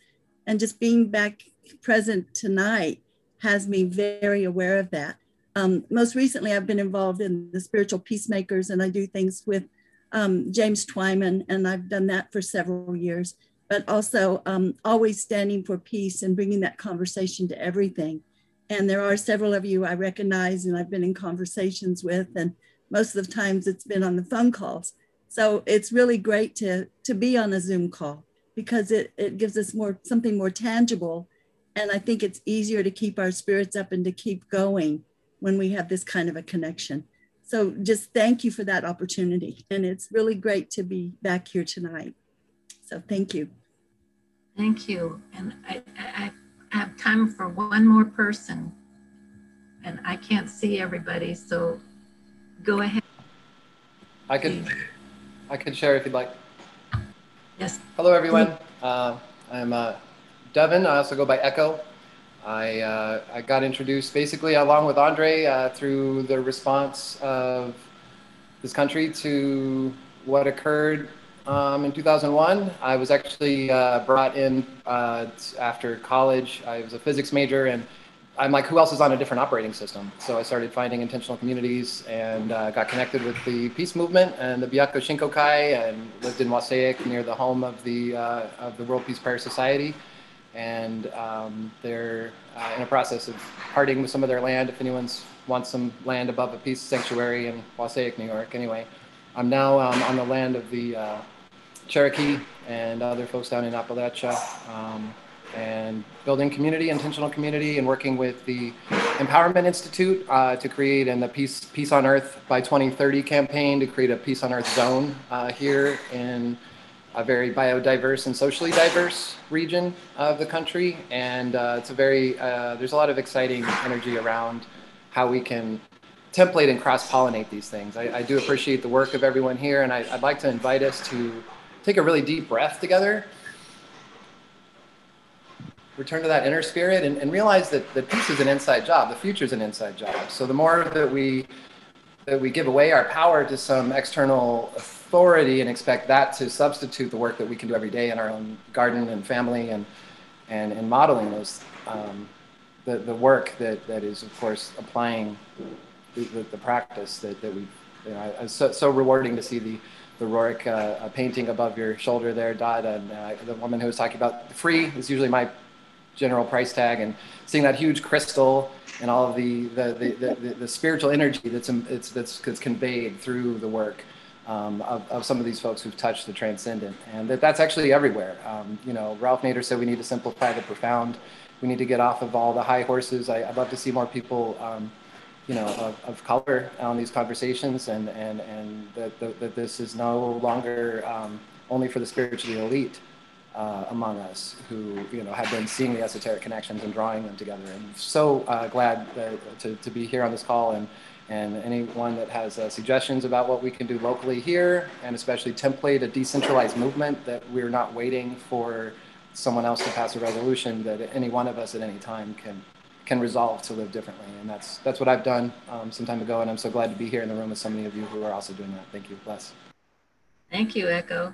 And just being back present tonight has me very aware of that. Um, most recently, I've been involved in the spiritual peacemakers, and I do things with um, James Twyman, and I've done that for several years. But also, um, always standing for peace and bringing that conversation to everything. And there are several of you I recognize, and I've been in conversations with, and most of the times it's been on the phone calls. So it's really great to to be on a Zoom call because it it gives us more something more tangible, and I think it's easier to keep our spirits up and to keep going when we have this kind of a connection. So just thank you for that opportunity. And it's really great to be back here tonight. So thank you. Thank you. And I, I, I have time for one more person. And I can't see everybody, so go ahead. I could, I could share if you'd like. Yes. Hello, everyone. Uh, I'm uh, Devin. I also go by Echo. I, uh, I got introduced basically along with Andre uh, through the response of this country to what occurred um, in 2001. I was actually uh, brought in uh, after college. I was a physics major, and I'm like, who else is on a different operating system? So I started finding intentional communities and uh, got connected with the peace movement and the Byakko Shinkokai, and lived in Wassaic near the home of the uh, of the World Peace Prayer Society and um, they're uh, in a process of parting with some of their land. If anyone wants some land above a peace sanctuary in Wassaic, New York, anyway, I'm now um, on the land of the uh, Cherokee and other folks down in Appalachia, um, and building community, intentional community, and working with the Empowerment Institute uh, to create and the Peace Peace on Earth by 2030 campaign to create a Peace on Earth zone uh, here in a very biodiverse and socially diverse region of the country. And uh, it's a very, uh, there's a lot of exciting energy around how we can template and cross pollinate these things. I, I, do appreciate the work of everyone here, and I, would like to invite us to take a really deep breath together. Return to that inner spirit and, and realize that, that peace is an inside job. The future is an inside job. So the more that we that we give away our power to some external authority and expect that to substitute the work that we can do every day in our own garden and family and and, and modeling those um, the, the work that, that is of course applying the, the, the practice that, that we you know it's so, so rewarding to see the the Roerich uh, painting above your shoulder there, Dot, and uh, the woman who was talking about free is usually my general price tag, and seeing that huge crystal and all of the the, the, the, the spiritual energy that's, that's, that's conveyed through the work um, of, of, some of these folks who've touched the transcendent, and that that's actually everywhere. Um, you know, Ralph Nader said we need to simplify the profound. We need to get off of all the high horses. I, would love to see more people, um, you know, of, of, color on these conversations, and and and that, that, that this is no longer um, only for the spiritually elite. Uh, among us who you know have been seeing the esoteric connections and drawing them together. And so uh, glad that, to, to be here on this call and and anyone that has uh, suggestions about what we can do locally here, and especially template a decentralized movement that we're not waiting for someone else to pass a resolution that any one of us at any time can can resolve to live differently. And that's that's what I've done um, some time ago, and I'm so glad to be here in the room with so many of you who are also doing that. Thank you. Bless. Thank you, Echo.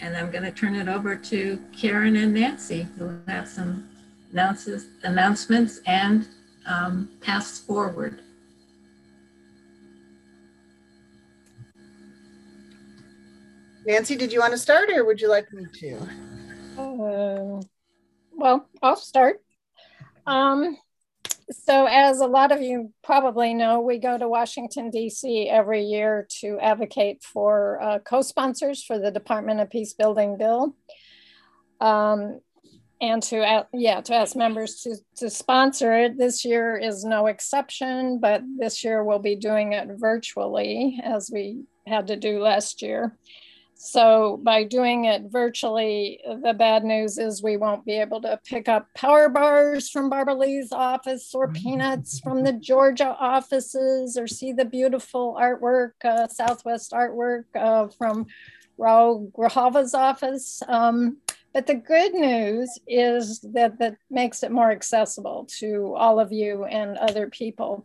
and I'm going to turn it over to Karen and Nancy, who have some announces, announcements and um, paths forward. Nancy, did you want to start or would you like me to? Uh, well, I'll start. Um, so, as a lot of you probably know, we go to Washington, D.C. every year to advocate for uh, co sponsors for the Department of Peace Building bill. Um, and to yeah to ask members to, to sponsor it this year is no exception but this year we'll be doing it virtually as we had to do last year so by doing it virtually, the bad news is we won't be able to pick up power bars from Barbara Lee's office or peanuts from the Georgia offices or see the beautiful artwork, uh, Southwest artwork uh, from Raul Grijalva's office. Um, but the good news is that that makes it more accessible to all of you and other people.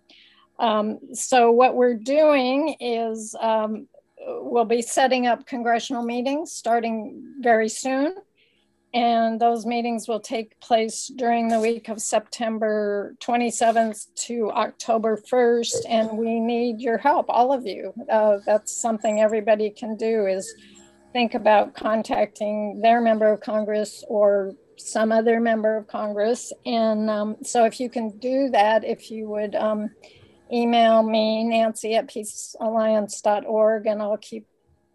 Um, so what we're doing is um, we'll be setting up congressional meetings starting very soon. And those meetings will take place during the week of September 27th to October 1st. And we need your help, all of you. Uh, that's something everybody can do is think about contacting their member of Congress or some other member of Congress. And um, so if you can do that, if you would um, email me, Nancy at peacealliance.org, and I'll keep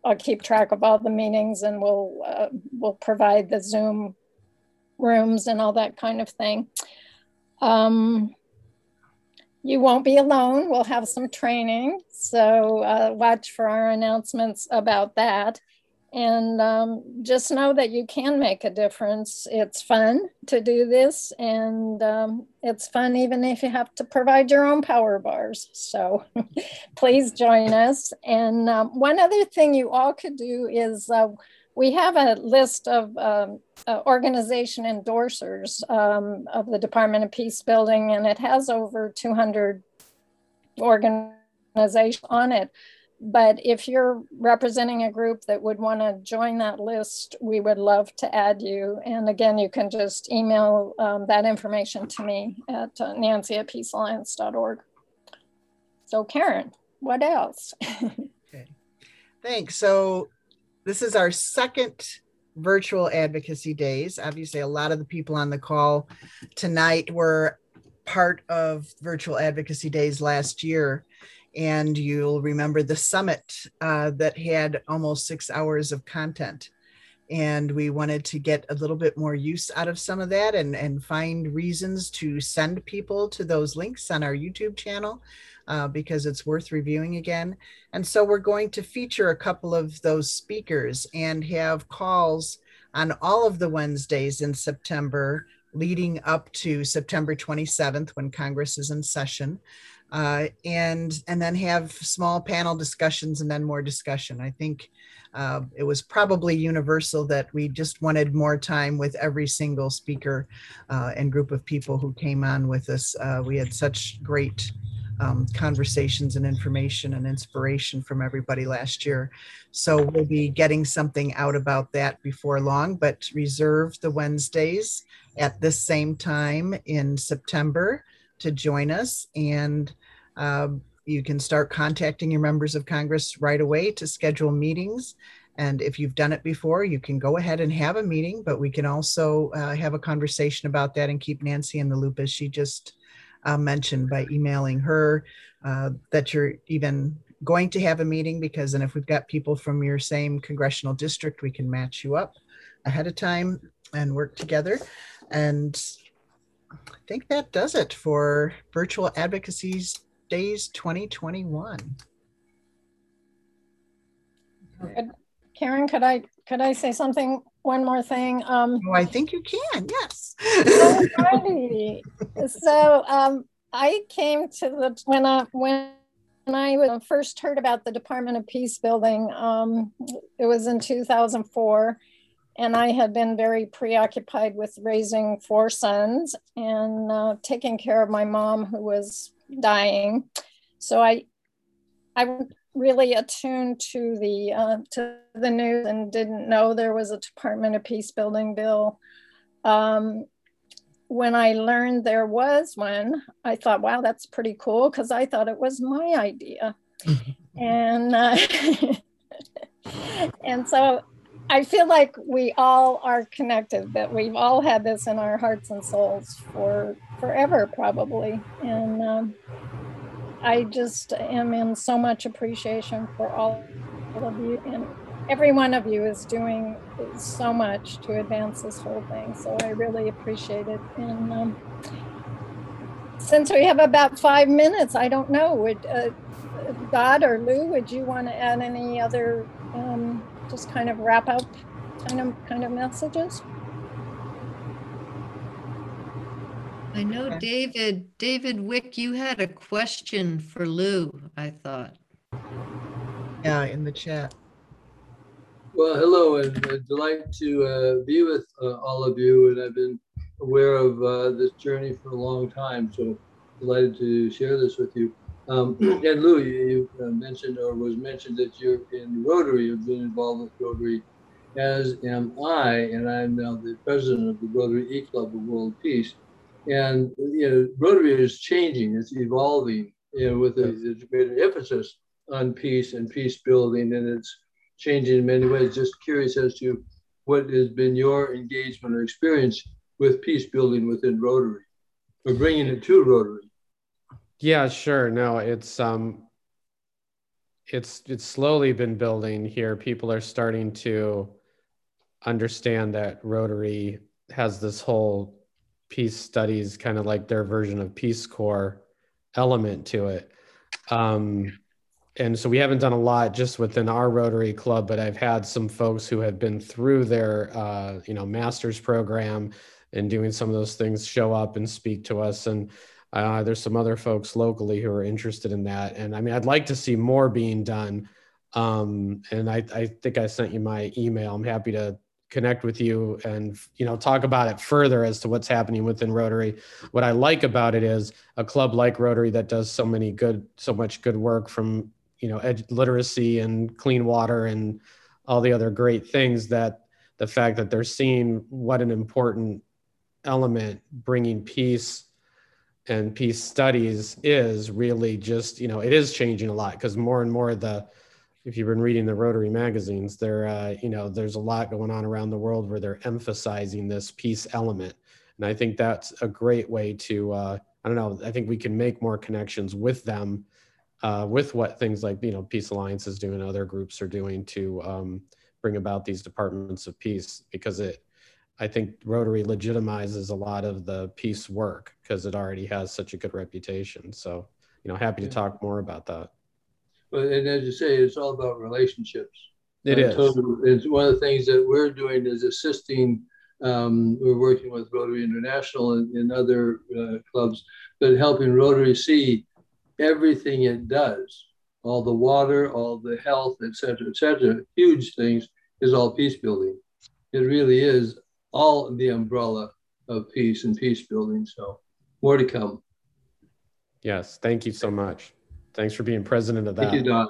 I'll keep track of all the meetings and we'll uh, we'll provide the Zoom rooms and all that kind of thing. Um, you won't be alone. We'll have some training, so uh, watch for our announcements about that. And um, just know that you can make a difference. It's fun to do this, and um, it's fun even if you have to provide your own power bars. So please join us. And um, one other thing you all could do is uh, we have a list of um, uh, organization endorsers um, of the Department of Peace Building, and it has over 200 organizations on it. But if you're representing a group that would want to join that list, we would love to add you. And again, you can just email um, that information to me at uh, nancy at peacealliance.org. So, Karen, what else? okay. Thanks. So, this is our second virtual advocacy days. Obviously, a lot of the people on the call tonight were part of virtual advocacy days last year and you'll remember the summit uh, that had almost six hours of content. And we wanted to get a little bit more use out of some of that and, and find reasons to send people to those links on our youtube channel uh, because it's worth reviewing again. And so we're going to feature a couple of those speakers and have calls on all of the wednesdays in september leading up to september 27th when congress is in session uh, and and then have small panel discussions and then more discussion. I think uh, it was probably universal that we just wanted more time with every single speaker uh, and group of people who came on with us. Uh, we had such great um, conversations and information and inspiration from everybody last year. So we'll be getting something out about that before long, but reserve the Wednesdays at this same time in September to join us. And um, you can start contacting your members of Congress right away to schedule meetings. And if you've done it before, you can go ahead and have a meeting, but we can also uh, have a conversation about that and keep Nancy in the loop as she just uh, mentioned by emailing her uh, that you're even going to have a meeting because then if we've got people from your same congressional district, we can match you up ahead of time and work together. And I think that does it for virtual advocacies Days 2021. Karen, could I could I say something? One more thing. Um, oh, I think you can. Yes. so um, I came to the when I when when I first heard about the Department of Peace building. Um, it was in 2004, and I had been very preoccupied with raising four sons and uh, taking care of my mom, who was dying. So I, I really attuned to the uh, to the news and didn't know there was a Department of Peace building bill. Um, when I learned there was one, I thought, wow, that's pretty cool because I thought it was my idea. and uh, and so I feel like we all are connected, that we've all had this in our hearts and souls for forever, probably. And um, I just am in so much appreciation for all of you. And every one of you is doing so much to advance this whole thing. So I really appreciate it. And um, since we have about five minutes, I don't know, would uh, Dot or Lou, would you want to add any other um, just kind of wrap up kind of kind of messages? I know David, David Wick, you had a question for Lou, I thought. Yeah, in the chat. Well, hello, and uh, delight to uh, be with uh, all of you. And I've been aware of uh, this journey for a long time, so delighted to share this with you. Um, and Lou, you, you uh, mentioned or was mentioned that you're in Rotary, you've been involved with Rotary, as am I, and I'm now the president of the Rotary E Club of World Peace. And you know, Rotary is changing, it's evolving you know, with a, a greater emphasis on peace and peace building, and it's changing in many ways. Just curious as to what has been your engagement or experience with peace building within Rotary, or bringing it to Rotary. Yeah, sure. No, it's um it's it's slowly been building here. People are starting to understand that Rotary has this whole peace studies kind of like their version of Peace Corps element to it. Um and so we haven't done a lot just within our Rotary Club, but I've had some folks who have been through their uh, you know master's program and doing some of those things show up and speak to us and uh, there's some other folks locally who are interested in that. And I mean, I'd like to see more being done. Um, and I, I think I sent you my email. I'm happy to connect with you and you know talk about it further as to what's happening within Rotary. What I like about it is a club like Rotary that does so many good, so much good work from you know ed- literacy and clean water and all the other great things that the fact that they're seeing what an important element bringing peace and peace studies is really just you know it is changing a lot because more and more the if you've been reading the rotary magazines there uh, you know there's a lot going on around the world where they're emphasizing this peace element and i think that's a great way to uh, i don't know i think we can make more connections with them uh, with what things like you know peace alliance is doing other groups are doing to um, bring about these departments of peace because it I think Rotary legitimizes a lot of the peace work because it already has such a good reputation. So, you know, happy to talk more about that. Well, and as you say, it's all about relationships. It is. It's one of the things that we're doing is assisting. Um, we're working with Rotary International and, and other uh, clubs, but helping Rotary see everything it does, all the water, all the health, et cetera, et cetera, huge things is all peace building. It really is all the umbrella of peace and peace building. So more to come. Yes. Thank you so much. Thanks for being president of that. Thank you, Don.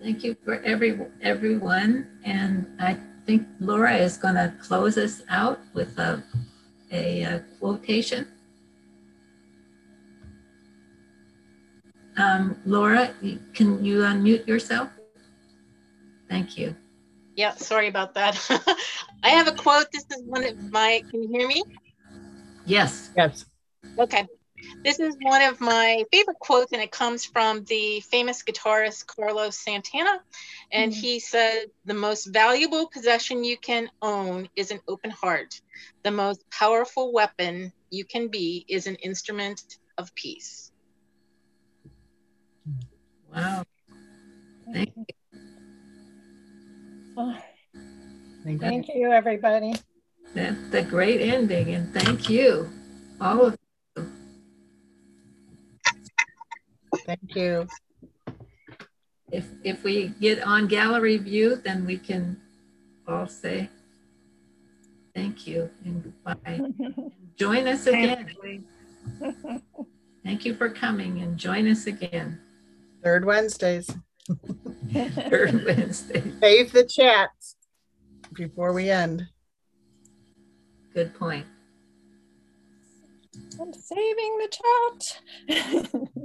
Thank you for every everyone. And I think Laura is going to close us out with a, a, uh quotation. Um, Laura, can you unmute yourself? Thank you. Yeah, sorry about that. I have a quote. This is one of my, can you hear me? Yes. Yes. Okay. This is one of my favorite quotes, and it comes from the famous guitarist Carlos Santana. And hmm. he said, The most valuable possession you can own is an open heart. The most powerful weapon you can be is an instrument of peace. Wow. Thank you. Oh, Thank Thank you, everybody. That's a great ending. And thank you, all of Thank you. If, if we get on gallery view, then we can all say thank you and goodbye. Join us again. Thank you for coming and join us again. Third Wednesdays. Third Wednesday. Save the chats before we end. Good point. I'm saving the chat.